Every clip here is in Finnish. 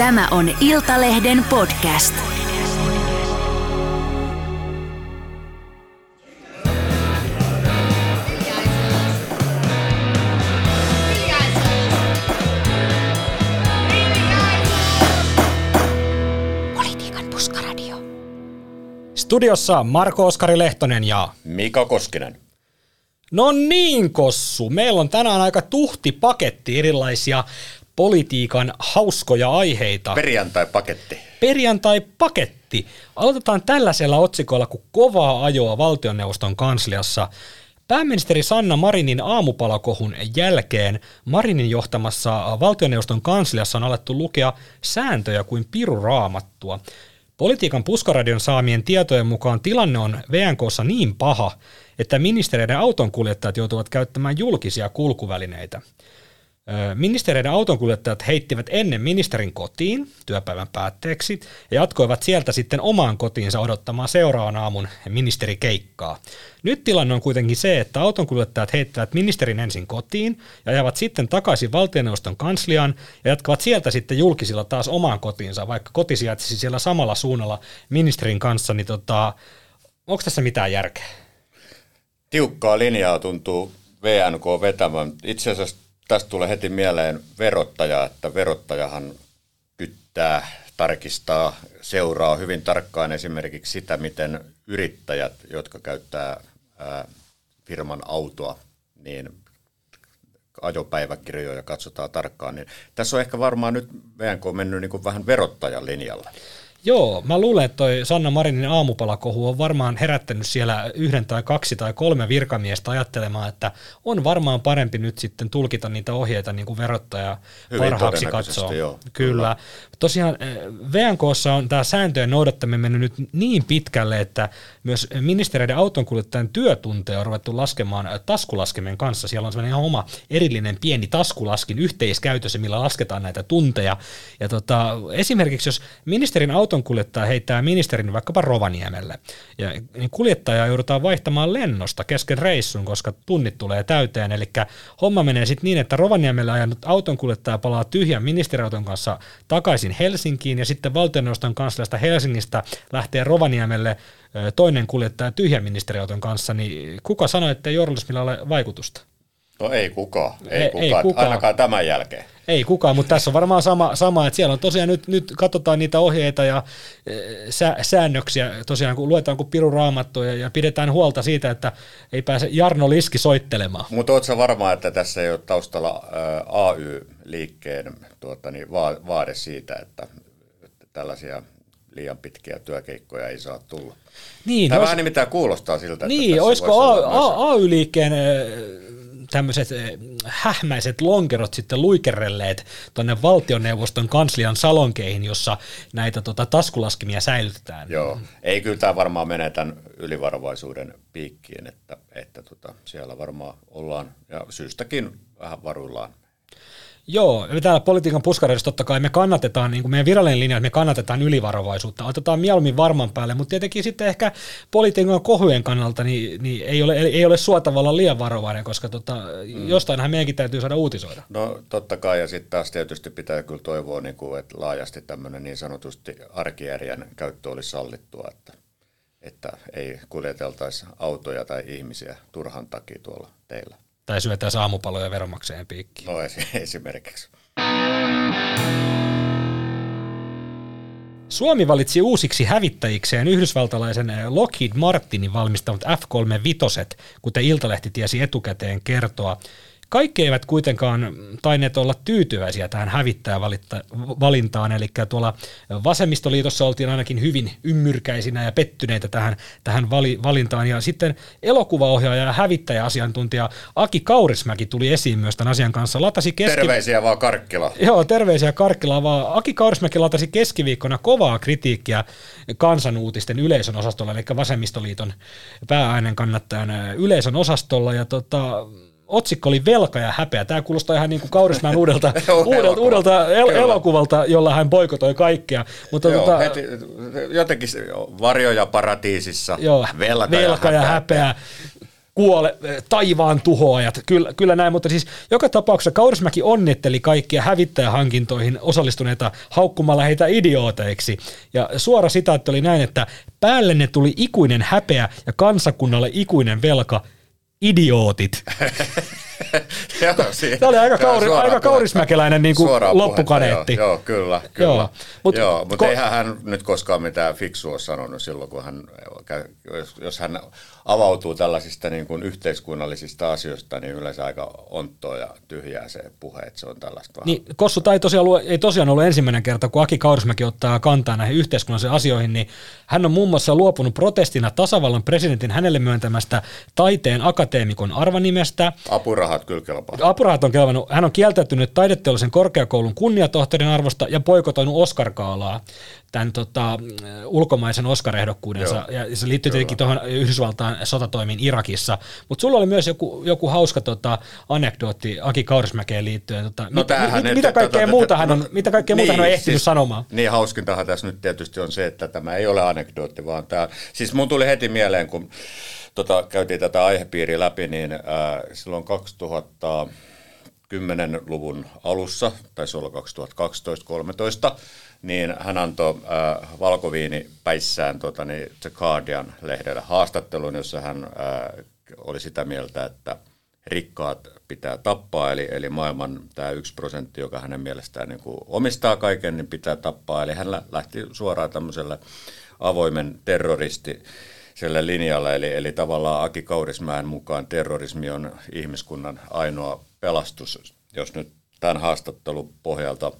Tämä on Iltalehden podcast. Politiikan puskaradio. Studiossa Marko Oskari Lehtonen ja... Mika Koskinen. No niin, Kossu. Meillä on tänään aika tuhti paketti erilaisia politiikan hauskoja aiheita. Perjantai-paketti. Perjantai-paketti. Aloitetaan tällaisella otsikolla kuin kovaa ajoa valtioneuvoston kansliassa. Pääministeri Sanna Marinin aamupalakohun jälkeen Marinin johtamassa valtioneuvoston kansliassa on alettu lukea sääntöjä kuin piruraamattua. Politiikan puskaradion saamien tietojen mukaan tilanne on VNKssa niin paha, että ministereiden autonkuljettajat joutuvat käyttämään julkisia kulkuvälineitä. Ministereiden autonkuljettajat heittivät ennen ministerin kotiin työpäivän päätteeksi ja jatkoivat sieltä sitten omaan kotiinsa odottamaan seuraavan aamun ministerikeikkaa. Nyt tilanne on kuitenkin se, että autonkuljettajat heittävät ministerin ensin kotiin ja ajavat sitten takaisin valtioneuvoston kansliaan ja jatkavat sieltä sitten julkisilla taas omaan kotiinsa, vaikka koti sijaitsisi siellä samalla suunnalla ministerin kanssa, niin tota, onko tässä mitään järkeä? Tiukkaa linjaa tuntuu VNK vetämään. Itse asiassa tästä tulee heti mieleen verottaja, että verottajahan kyttää, tarkistaa, seuraa hyvin tarkkaan esimerkiksi sitä, miten yrittäjät, jotka käyttää ää, firman autoa, niin ajopäiväkirjoja katsotaan tarkkaan, niin tässä on ehkä varmaan nyt VNK mennyt niin kuin vähän verottajan linjalle. Joo, mä luulen, että toi Sanna Marinin aamupalakohu on varmaan herättänyt siellä yhden tai kaksi tai kolme virkamiestä ajattelemaan, että on varmaan parempi nyt sitten tulkita niitä ohjeita niin kuin verottaja Hyvin parhaaksi katsoo. Joo, kyllä. Tosiaan eh, VNKssa on tämä sääntöjen noudattaminen mennyt nyt niin pitkälle, että myös ministeriöiden autonkuljettajan työtunteja on ruvettu laskemaan eh, taskulaskimen kanssa. Siellä on sellainen ihan oma erillinen pieni taskulaskin yhteiskäytössä, millä lasketaan näitä tunteja. Ja tota, esimerkiksi jos ministerin autonkuljettaja heittää ministerin vaikkapa Rovaniemelle, ja niin kuljettaja joudutaan vaihtamaan lennosta kesken reissun, koska tunnit tulee täyteen. Eli homma menee sitten niin, että Rovaniemelle ajanut autonkuljettaja palaa tyhjän ministeriauton kanssa takaisin takaisin Helsinkiin ja sitten valtioneuvoston kansliasta Helsingistä lähtee Rovaniemelle toinen kuljettaja tyhjän ministeriauton kanssa, niin kuka sanoi, että ei journalismilla ole vaikutusta? No ei kukaan, ei, ei, kukaan, ei kukaan. ainakaan tämän jälkeen. Ei kukaan, mutta tässä on varmaan sama, sama että siellä on tosiaan nyt, nyt katsotaan niitä ohjeita ja sä, säännöksiä, tosiaan kun luetaan kuin piru raamattuja ja pidetään huolta siitä, että ei pääse Jarno Liski soittelemaan. Mutta oletko varma, että tässä ei ole taustalla ä, AY-liikkeen tuota, niin va, vaade siitä, että, että tällaisia liian pitkiä työkeikkoja ei saa tulla? Niin, Tämä vähän nimittäin kuulostaa siltä, niin, että olisiko AY-liikkeen tämmöiset eh, hähmäiset lonkerot sitten luikerelleet tuonne valtioneuvoston kanslian salonkeihin, jossa näitä tota, taskulaskimia säilytetään. Joo, ei kyllä tämä varmaan mene tämän ylivarovaisuuden piikkiin, että, että tota, siellä varmaan ollaan ja syystäkin vähän varuillaan Joo, me täällä politiikan puskareissa totta kai me kannatetaan, niin kuin meidän virallinen linja, että me kannatetaan ylivarovaisuutta, otetaan mieluummin varman päälle, mutta tietenkin sitten ehkä politiikan kohujen kannalta niin, niin ei, ole, ei ole suotavalla liian varovainen, koska tota, mm. jostainhan meidänkin täytyy saada uutisoida. No totta kai, ja sitten taas tietysti pitää kyllä toivoa, niin kuin, että laajasti tämmöinen niin sanotusti arkijärjen käyttö olisi sallittua, että, että ei kuljeteltaisi autoja tai ihmisiä turhan takia tuolla teillä tai syötään aamupaloja veronmaksajien piikkiin. No esimerkiksi. Suomi valitsi uusiksi hävittäjikseen yhdysvaltalaisen Lockheed Martinin valmistamat F-35, kuten Iltalehti tiesi etukäteen kertoa. Kaikki eivät kuitenkaan taineet olla tyytyväisiä tähän hävittäjävalintaan, eli tuolla vasemmistoliitossa oltiin ainakin hyvin ymmyrkäisinä ja pettyneitä tähän, tähän valintaan, ja sitten elokuvaohjaaja ja hävittäjäasiantuntija Aki Kaurismäki tuli esiin myös tämän asian kanssa. Latasi keski... Terveisiä vaan Karkkila. Joo, terveisiä Karkkila vaan. Aki Kaurismäki latasi keskiviikkona kovaa kritiikkiä kansanuutisten yleisön osastolla, eli vasemmistoliiton päääänen kannattajan yleisön osastolla, ja tota, otsikko oli Velka ja häpeä. Tämä kuulostaa ihan niin kuin Kaurismäen uudelta, uudelta, uudelta el- elokuvalta, jolla hän boikotoi kaikkea. Mutta Joo, tota, heti, jotenkin varjoja paratiisissa, Joo, velka, velka ja, häpeä. ja häpeä kuole, taivaan tuhoajat, kyllä, kyllä näin, mutta siis joka tapauksessa Kaurismäki onnitteli kaikkia hävittäjähankintoihin osallistuneita haukkumalla heitä idiooteiksi. Ja suora sitaatti oli näin, että päällenne tuli ikuinen häpeä ja kansakunnalle ikuinen velka, idiootit. Tämä oli aika, kauri, aika kaurismäkeläinen niin kuin loppukaneetti. Joo, joo, kyllä. kyllä. Joo, mutta joo, mut ko- eihän hän nyt koskaan mitään fiksua sanonut silloin, kun hän, jos hän avautuu tällaisista niin kuin yhteiskunnallisista asioista, niin yleensä aika onttoa ja tyhjää se puhe, että se on tällaista. Niin, Kossu, tämä ei tosiaan, ollut, ei tosiaan ollut ensimmäinen kerta, kun Aki Kaurismäki ottaa kantaa näihin yhteiskunnallisiin asioihin, niin hän on muun muassa luopunut protestina tasavallan presidentin hänelle myöntämästä taiteen akateemikon arvanimestä. Apurahat kyllä kelpaa. Apurahat on kelvannut. Hän on kieltäytynyt taideteollisen korkeakoulun kunniatohtorin arvosta ja poikotoinut Oscar-kaalaa tämän tota, ulkomaisen Oscar-ehdokkuudensa, Joo, ja se liittyy tietenkin tuohon Yhdysvaltain sotatoimiin Irakissa, mutta sulla oli myös joku, joku hauska tota, anekdootti Aki Kaurismäkeen liittyen. Tota, no, mit, mit, mit, mitä kaikkea, tota, muuta, hän on, mitä kaikkea niin, muuta hän on ehtinyt siis, sanomaan? Niin, hauskintahan tässä nyt tietysti on se, että tämä ei ole anekdootti, vaan tämä, siis mun tuli heti mieleen, kun tota, käytiin tätä aihepiiriä läpi, niin äh, silloin 2000 10-luvun alussa, taisi olla 2012-2013, niin hän antoi äh, valkoviini päissään tota, niin The Guardian-lehdellä haastattelun, jossa hän äh, oli sitä mieltä, että rikkaat pitää tappaa, eli, eli maailman tämä yksi prosentti, joka hänen mielestään niin kuin omistaa kaiken, niin pitää tappaa. Eli hän lähti suoraan tämmöiselle avoimen terroristi sille linjalle, eli, eli tavallaan Aki Kaurismäen mukaan terrorismi on ihmiskunnan ainoa pelastus, jos nyt tämän haastattelun pohjalta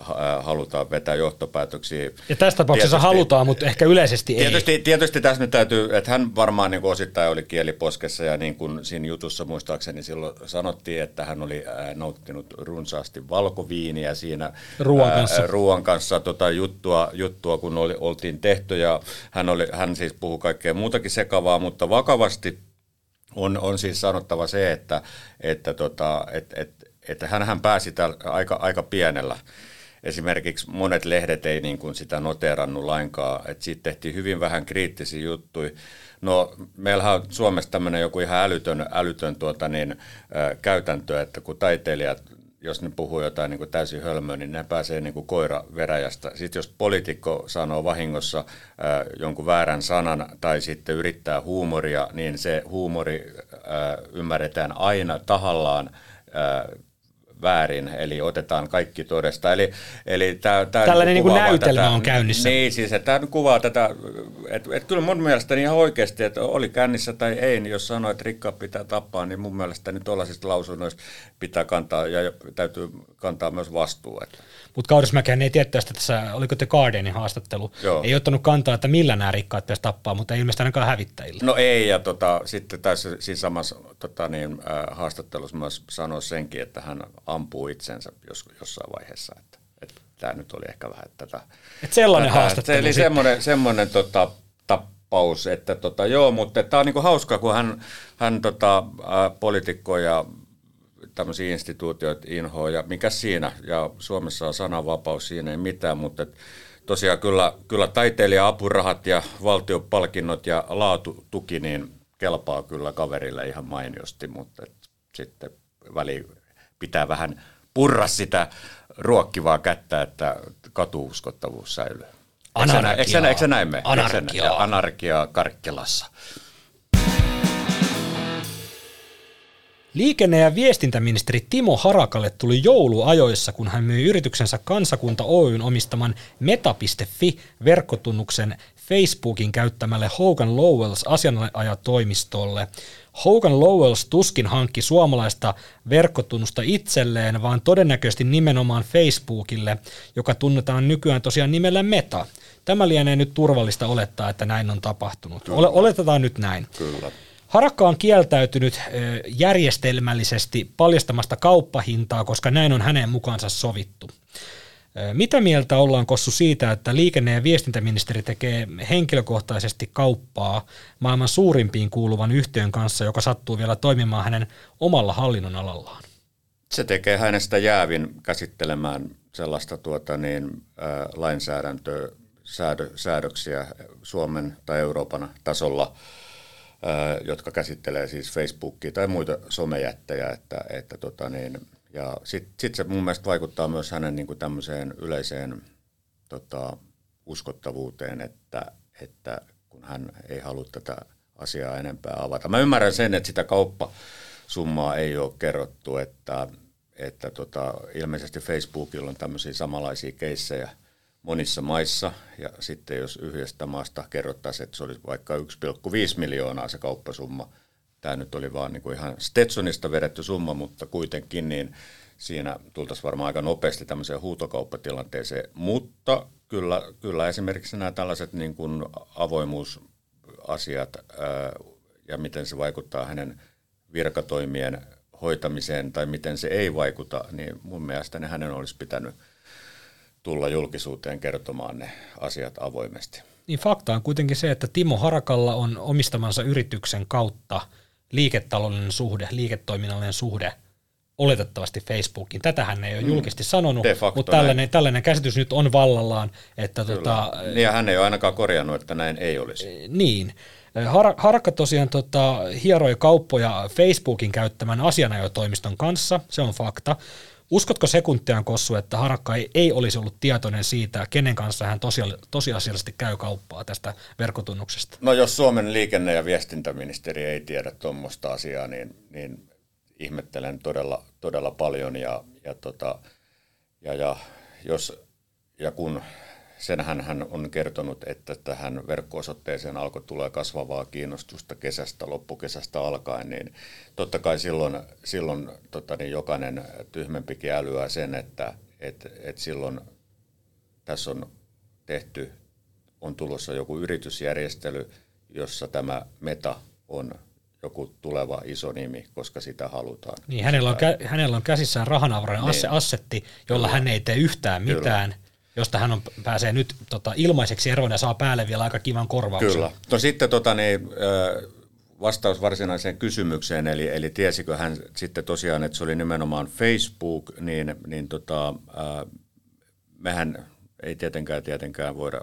äh, halutaan vetää johtopäätöksiä. Ja tässä tapauksessa tietysti, halutaan, mutta ehkä yleisesti tietysti, ei. Tietysti tässä nyt täytyy, että hän varmaan niin osittain oli kieliposkessa ja niin kuin siinä jutussa muistaakseni silloin sanottiin, että hän oli äh, nauttinut runsaasti valkoviiniä siinä ruoan äh, kanssa, ää, ruoan kanssa tota juttua, juttua, kun oli, oltiin tehty ja hän, oli, hän siis puhui kaikkea muutakin sekavaa, mutta vakavasti on, on siis sanottava se, että, että, tota, että, että että hän pääsi täällä aika, aika pienellä. Esimerkiksi monet lehdet ei niin kuin sitä noterannut lainkaan, että siitä tehtiin hyvin vähän kriittisiä juttuja. No meillähän on Suomessa tämmöinen joku ihan älytön, älytön tuota niin, ä, käytäntö, että kun taiteilijat, jos ne puhuu jotain niin kuin täysin hölmöä, niin ne pääsee niin kuin koira veräjästä. Sitten jos poliitikko sanoo vahingossa ä, jonkun väärän sanan tai sitten yrittää huumoria, niin se huumori ä, ymmärretään aina tahallaan väärin, eli otetaan kaikki todesta. Eli, eli tää, tää Tällainen niin näytelmä tätä, on käynnissä. Niin, siis että tämä kuvaa tätä, että et kyllä mun mielestäni ihan oikeasti, että oli kännissä tai ei, niin jos sanoo, että rikkaat pitää tappaa, niin mun mielestäni tuollaisista lausunnoista pitää kantaa ja täytyy kantaa myös vastuu. Mutta Kaurismäkään ei tiedä tästä, tässä, oliko te Guardianin haastattelu, Joo. ei ottanut kantaa, että millä nämä rikkaat pitäisi tappaa, mutta ei ilmeisesti ainakaan hävittäjillä. No ei, ja tota, sitten tässä siinä samassa tota niin, äh, haastattelussa myös sanoi senkin, että hän ampuu itsensä jos, jossain vaiheessa, että, että tämä nyt oli ehkä vähän tätä. Et sellainen tätä, haastattelu. Eli semmoinen, semmoinen tota, tappaus, että tota, joo, mutta tämä on niinku hauskaa, kun hän, hän tota, äh, poliitikko ja tämmöisiä instituutioita inhoa ja mikä siinä, ja Suomessa on sananvapaus, siinä ei mitään, mutta et, tosiaan kyllä, kyllä taiteilija-apurahat ja valtiopalkinnot ja laatutuki niin kelpaa kyllä kaverille ihan mainiosti, mutta et, sitten väli pitää vähän sitä ruokkivaa kättä, että katuuskottavuus säilyy. Anarkiaa. Eikö se näin me? Anarkiaa. Anarkiaa Karkkilassa. Liikenne- ja viestintäministeri Timo Harakalle tuli jouluajoissa, kun hän myi yrityksensä Kansakunta Oyn omistaman meta.fi-verkkotunnuksen Facebookin käyttämälle Hogan Lowells asianajatoimistolle. Hogan Lowells tuskin hankki suomalaista verkkotunnusta itselleen, vaan todennäköisesti nimenomaan Facebookille, joka tunnetaan nykyään tosiaan nimellä Meta. Tämä lienee nyt turvallista olettaa, että näin on tapahtunut. Ole, oletetaan nyt näin. Kyllä. Harakka on kieltäytynyt järjestelmällisesti paljastamasta kauppahintaa, koska näin on hänen mukaansa sovittu. Mitä mieltä ollaan Kossu siitä, että liikenne- ja viestintäministeri tekee henkilökohtaisesti kauppaa maailman suurimpiin kuuluvan yhtiön kanssa, joka sattuu vielä toimimaan hänen omalla hallinnon alallaan? Se tekee hänestä jäävin käsittelemään sellaista tuota niin, ä, lainsäädäntöä, säädö, säädöksiä Suomen tai Euroopan tasolla – jotka käsittelee siis Facebookia tai muita somejättejä. Että, että tota niin, ja sitten sit se mun mielestä vaikuttaa myös hänen niin kuin tämmöiseen yleiseen tota, uskottavuuteen, että, että kun hän ei halua tätä asiaa enempää avata. Mä ymmärrän sen, että sitä kauppasummaa ei ole kerrottu, että, että tota, ilmeisesti Facebookilla on tämmöisiä samanlaisia keissejä monissa maissa, ja sitten jos yhdestä maasta kerrottaisiin, että se olisi vaikka 1,5 miljoonaa se kauppasumma, tämä nyt oli vaan niin kuin ihan Stetsonista vedetty summa, mutta kuitenkin niin siinä tultaisiin varmaan aika nopeasti tämmöiseen huutokauppatilanteeseen, mutta kyllä, kyllä esimerkiksi nämä tällaiset niin kuin avoimuusasiat ää, ja miten se vaikuttaa hänen virkatoimien hoitamiseen tai miten se ei vaikuta, niin mun mielestä hänen olisi pitänyt tulla julkisuuteen kertomaan ne asiat avoimesti. Niin fakta on kuitenkin se, että Timo Harakalla on omistamansa yrityksen kautta liiketaloudellinen suhde, liiketoiminnallinen suhde oletettavasti Facebookiin. Tätä hän ei ole mm. julkisesti sanonut, mutta tällainen, tällainen käsitys nyt on vallallaan. Että tota, niin ja hän ei ole ainakaan korjannut, että näin ei olisi. Eh, niin. Har- Harakka tosiaan tota, hieroi kauppoja Facebookin käyttämän asianajotoimiston kanssa, se on fakta. Uskotko sekuntiaan, Kossu, että Harakka ei, ei olisi ollut tietoinen siitä, kenen kanssa hän tosia- tosiasiallisesti käy kauppaa tästä verkkotunnuksesta? No jos Suomen liikenne- ja viestintäministeri ei tiedä tuommoista asiaa, niin, niin ihmettelen todella, todella paljon ja, ja, tota, ja, ja, jos, ja kun senhän hän on kertonut, että tähän verkko-osoitteeseen alkoi tulee kasvavaa kiinnostusta kesästä, loppukesästä alkaen, niin totta kai silloin, silloin tota, niin jokainen tyhmempikin älyää sen, että et, et silloin tässä on tehty, on tulossa joku yritysjärjestely, jossa tämä meta on joku tuleva iso nimi, koska sitä halutaan. Niin, hänellä on, kä- hänellä on käsissään rahanavarainen niin. assetti, jolla Kyllä. hän ei tee yhtään mitään, Kyllä. Josta hän on, pääsee nyt tota, ilmaiseksi eroon ja saa päälle vielä aika kivan korvauksen. Kyllä. No sitten tota, niin, vastaus varsinaiseen kysymykseen, eli, eli tiesikö hän sitten tosiaan, että se oli nimenomaan Facebook, niin, niin tota, mehän ei tietenkään tietenkään voida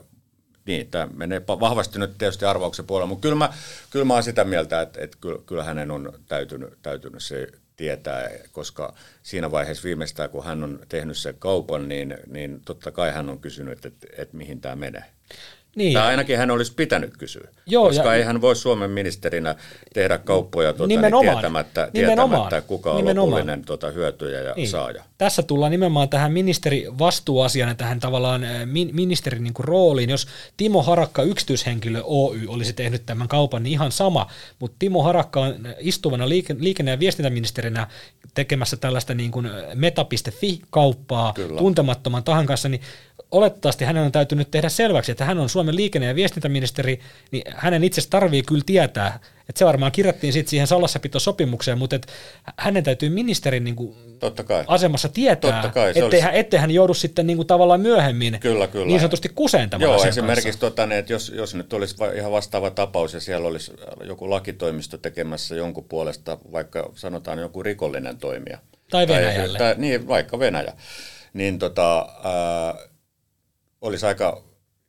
niin, tämä menee vahvasti nyt tietysti arvauksen puolella, mutta kyllä mä, kyllä mä olen sitä mieltä, että, että kyllä, hänen on täytynyt, täytynyt se tietää, koska siinä vaiheessa viimeistään, kun hän on tehnyt sen kaupan, niin, niin totta kai hän on kysynyt, että, että mihin tämä menee. Niin. Tai ainakin hän olisi pitänyt kysyä, Joo, koska ja, ei hän voi Suomen ministerinä tehdä kauppoja tuota, niin tietämättä, tietämättä, kuka on nimenomaan. lopullinen tuota, hyötyjä ja niin. saaja. Tässä tullaan nimenomaan tähän ministerivastuuasiaan tähän tavallaan eh, ministerin niin kuin rooliin. Jos Timo Harakka yksityishenkilö Oy olisi tehnyt tämän kaupan, niin ihan sama, mutta Timo Harakka on istuvana liikenne- ja viestintäministerinä tekemässä tällaista niin kuin meta.fi-kauppaa Kyllä. tuntemattoman tahan kanssa, niin olettavasti hänen on täytynyt tehdä selväksi, että hän on Suomen liikenne- ja viestintäministeri, niin hänen itse tarvii kyllä tietää, että se varmaan kirjattiin sitten siihen salassapitosopimukseen, mutta että hänen täytyy ministerin niin kuin Totta kai. asemassa tietää, Totta kai, ettei, olisi... hän, ettei hän joudu sitten niin kuin tavallaan myöhemmin kyllä, kyllä. niin sanotusti kuseen tämän Joo, esimerkiksi tota, niin, että jos, jos nyt olisi ihan vastaava tapaus ja siellä olisi joku lakitoimisto tekemässä jonkun puolesta, vaikka sanotaan joku rikollinen toimija. Tai Venäjälle. Tai, tai, niin, vaikka Venäjä. Niin tota, äh, olisi aika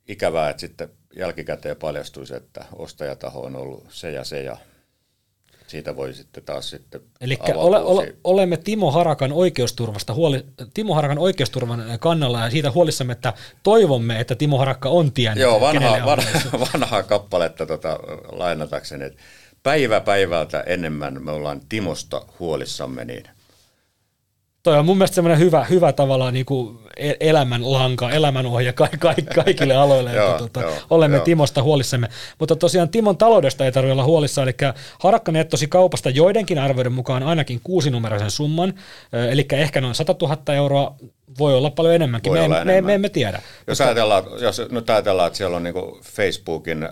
ikävää, että sitten jälkikäteen paljastuisi, että ostajataho on ollut se ja se ja siitä voi sitten taas sitten Eli ole, ole, olemme Timo Harakan oikeusturvasta huoli, Timo Harakan oikeusturvan kannalla ja siitä huolissamme, että toivomme, että Timo Harakka on tiennyt. Joo, vanhaa, vanha, vanhaa kappaletta tota, lainatakseni, että päivä päivältä enemmän me ollaan Timosta huolissamme, niin – toi on mun mielestä semmoinen hyvä, hyvä tavallaan niin kuin e-, elämänlanka, elämänohja ka- ka- kaikille aloille, että tuota, joo, olemme joo. Timosta huolissamme. Mutta tosiaan Timon taloudesta ei tarvitse olla huolissaan, eli Harakka nettosi kaupasta joidenkin arvioiden mukaan ainakin kuusinumeroisen summan, eli ehkä noin 100 000 euroa, voi olla paljon enemmänkin, me, enemmän. me, me emme tiedä. Jos, mutta, ajatellaan, jos nyt ajatellaan, että siellä on niin Facebookin äh,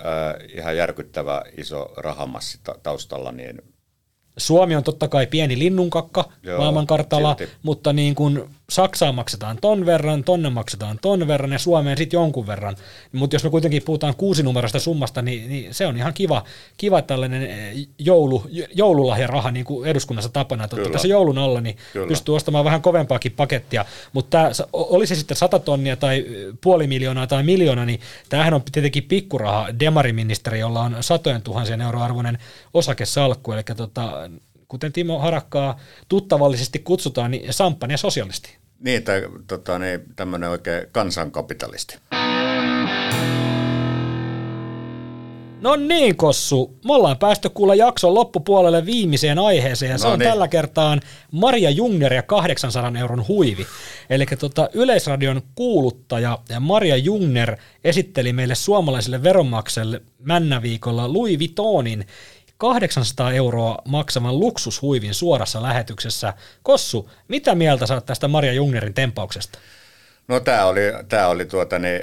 ihan järkyttävä iso rahamassi taustalla, niin Suomi on totta kai pieni linnunkakka Joo, maailmankartalla, silti. mutta niin kuin Saksaan maksetaan ton verran, tonne maksetaan ton verran ja Suomeen sitten jonkun verran. Mutta jos me kuitenkin puhutaan kuusinumeroista summasta, niin, niin se on ihan kiva, kiva tällainen eh, joulu, joululahjaraha niin kuin eduskunnassa tapana. Että Kyllä. tässä joulun alla niin Kyllä. pystyy ostamaan vähän kovempaakin pakettia, mutta oli se sitten 100 tonnia tai ö, puoli miljoonaa tai miljoona, niin tämähän on tietenkin pikkuraha demariministeri, jolla on satojen tuhansien euroarvoinen osakesalkku, eli tota, kuten Timo Harakkaa tuttavallisesti kutsutaan, niin samppania sosialisti. Niin, tai tota, niin, tämmöinen oikein kansankapitalisti. No niin, Kossu. Me ollaan päästy kuulla jakson loppupuolelle viimeiseen aiheeseen, ja se No on niin. tällä kertaan Maria Jungner ja 800 euron huivi. Eli tota, Yleisradion kuuluttaja Maria Jungner esitteli meille suomalaisille veronmaksajille männäviikolla Louis Vuittonin 800 euroa maksavan luksushuivin suorassa lähetyksessä. Kossu, mitä mieltä saat tästä Maria Jungnerin tempauksesta? No tämä oli, tää oli tuota, niin,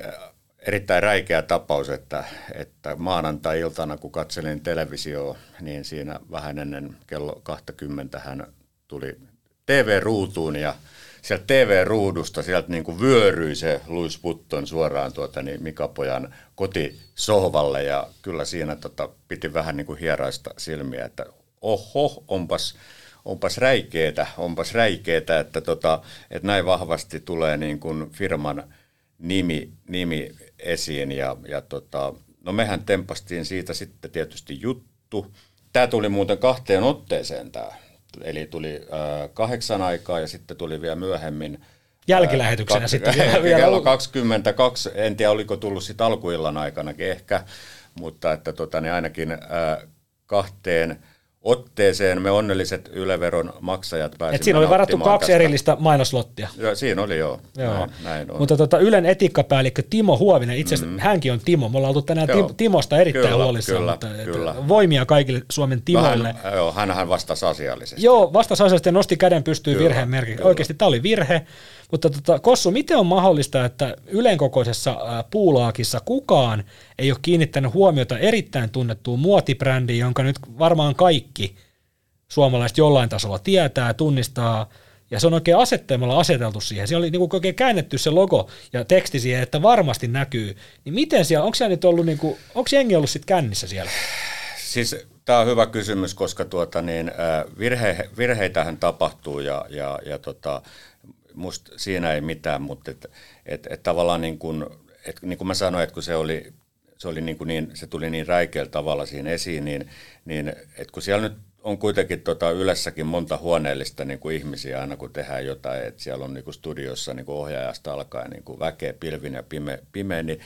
erittäin räikeä tapaus, että, että maanantai-iltana kun katselin televisioa, niin siinä vähän ennen kello 20 hän tuli TV-ruutuun ja sieltä TV-ruudusta sieltä niin kuin vyöryi se Louis Vuitton suoraan tuota, niin Mika Pojan kotisohvalle. Ja kyllä siinä tota, piti vähän niin kuin hieraista silmiä, että oho, onpas, onpas räikeetä, onpas räikeetä, että, tota, että näin vahvasti tulee niin kuin firman nimi, nimi esiin. Ja, ja tota, no mehän tempastiin siitä sitten tietysti juttu. Tämä tuli muuten kahteen otteeseen tämä, eli tuli äh, kahdeksan aikaa ja sitten tuli vielä myöhemmin Jälkilähetyksenä Kak- sitten vielä- vielä- kello 22, en tiedä oliko tullut sitten alkuillan aikanakin ehkä, mutta että tota, niin ainakin äh, kahteen otteeseen me onnelliset Yleveron maksajat pääsimme Et siinä oli varattu kaksi tästä. erillistä mainoslottia. Joo, siinä oli joo, Joo. Näin, näin on. Mutta tota, Ylen etiikkapäällikkö Timo Huovinen, itse asiassa mm. hänkin on Timo. Me ollaan oltu tänään Joo. Tim- Timosta erittäin Kyllä, huolissaan, kyllä, mutta kyllä. voimia kaikille Suomen No Timoille. hän, joo, hänhän vastasi asiallisesti. Joo, vastasaisesti nosti käden pystyy Kyllä, virheen merkiksi. Oikeasti tämä oli virhe. Mutta tota, Kossu, miten on mahdollista, että Ylen kokoisessa ää, puulaakissa kukaan ei ole kiinnittänyt huomiota erittäin tunnettuun muotibrändiin, jonka nyt varmaan kaikki suomalaiset jollain tasolla tietää, tunnistaa, ja se on oikein asetteemalla aseteltu siihen. Siellä oli niin kuin oikein käännetty se logo ja teksti siihen, että varmasti näkyy. Niin miten siellä, onko siellä nyt ollut, niin kuin, onko jengi ollut sitten kännissä siellä? Siis tämä on hyvä kysymys, koska tuota, niin, virhe, virheitähän tapahtuu ja, ja, ja tota, musta siinä ei mitään, mutta et, et, et tavallaan niin kuin, et, niin kuin mä sanoin, että kun se oli, se, oli niin kuin niin, se tuli niin räikeällä tavalla siinä esiin, niin, niin et kun siellä nyt on kuitenkin tota Ylessäkin monta huoneellista niin kuin ihmisiä aina kun tehdään jotain, että siellä on niin kuin studiossa niin kuin ohjaajasta alkaen niin kuin väkeä pilvin ja pime, pimeä, niin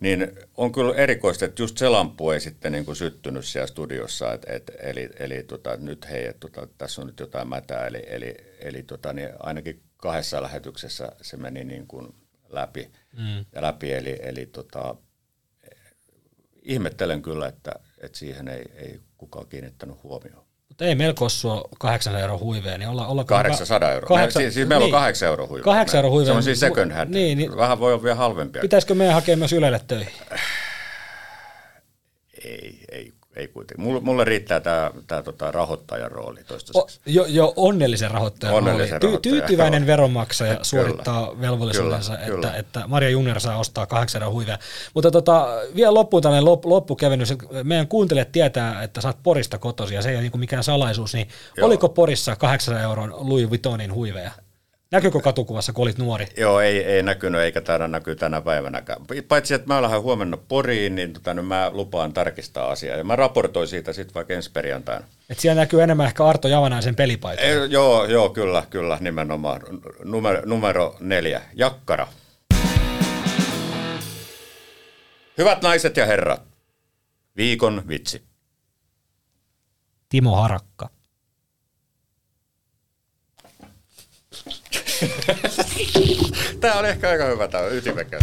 niin on kyllä erikoista, että just se lampu ei sitten niin kuin syttynyt siellä studiossa, et, et, eli, eli tota, nyt hei, et, tota, tässä on nyt jotain mätää, eli, eli, eli tota, niin ainakin kahdessa lähetyksessä se meni niin kuin läpi, mm. ja läpi eli, eli tota, ihmettelen kyllä, että, että siihen ei, ei kukaan kiinnittänyt huomioon. Mutta ei meillä Kossua 800 euroa huiveen, niin olla, olla 800 euroa. Kahdeksan- Siis, siis meillä niin. on 8 euroa huivi. 8 euroa huivi. Se on siis second hand. Niin, niin. Vähän voi olla vielä halvempia. Pitäisikö meidän hakea myös Ylelle töihin? Ei, kuitenkaan. Mulle, mulle riittää tämä tää, tota, rahoittajan rooli O, toistaiseksi. jo, jo onnellisen rahoittajan Onnellisen rooli. Ty, tyytyväinen joo. veronmaksaja Kyllä. suorittaa velvollisuudensa, Kyllä, että, kyllä. että Maria Jungner saa ostaa 800 huivea. Mutta tota, vielä loppuun tällainen lop, loppukevennys. Meidän kuuntelijat tietää, että oot Porista kotosi ja se ei ole niin mikään salaisuus. Niin Joo. oliko Porissa 800 euron Louis Vuittonin huiveja? Näkyykö katukuvassa, kun olit nuori? Joo, ei, ei näkynyt eikä taida näkyy tänä päivänäkään. Paitsi, että mä lähden huomenna Poriin, niin tota, nyt mä lupaan tarkistaa asiaa. Ja mä raportoin siitä sitten vaikka ensi perjantaina. Et siellä näkyy enemmän ehkä Arto Javanaisen pelipaita. Ei, joo, joo, kyllä, kyllä, nimenomaan. Numero, numero neljä, jakkara. Hyvät naiset ja herrat, viikon vitsi. Timo Harakka. Tämä on ehkä aika hyvä, tämä on ytimekäs.